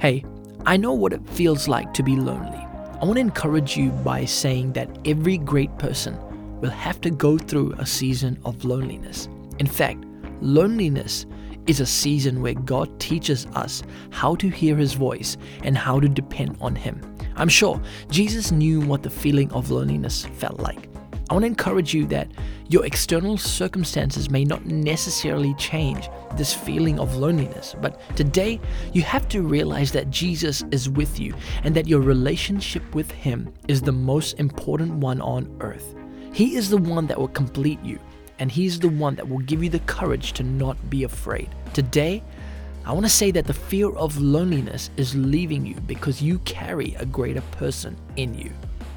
Hey, I know what it feels like to be lonely. I want to encourage you by saying that every great person will have to go through a season of loneliness. In fact, loneliness is a season where God teaches us how to hear His voice and how to depend on Him. I'm sure Jesus knew what the feeling of loneliness felt like. I want to encourage you that your external circumstances may not necessarily change this feeling of loneliness, but today you have to realize that Jesus is with you and that your relationship with Him is the most important one on earth. He is the one that will complete you, and He's the one that will give you the courage to not be afraid. Today, I want to say that the fear of loneliness is leaving you because you carry a greater person in you.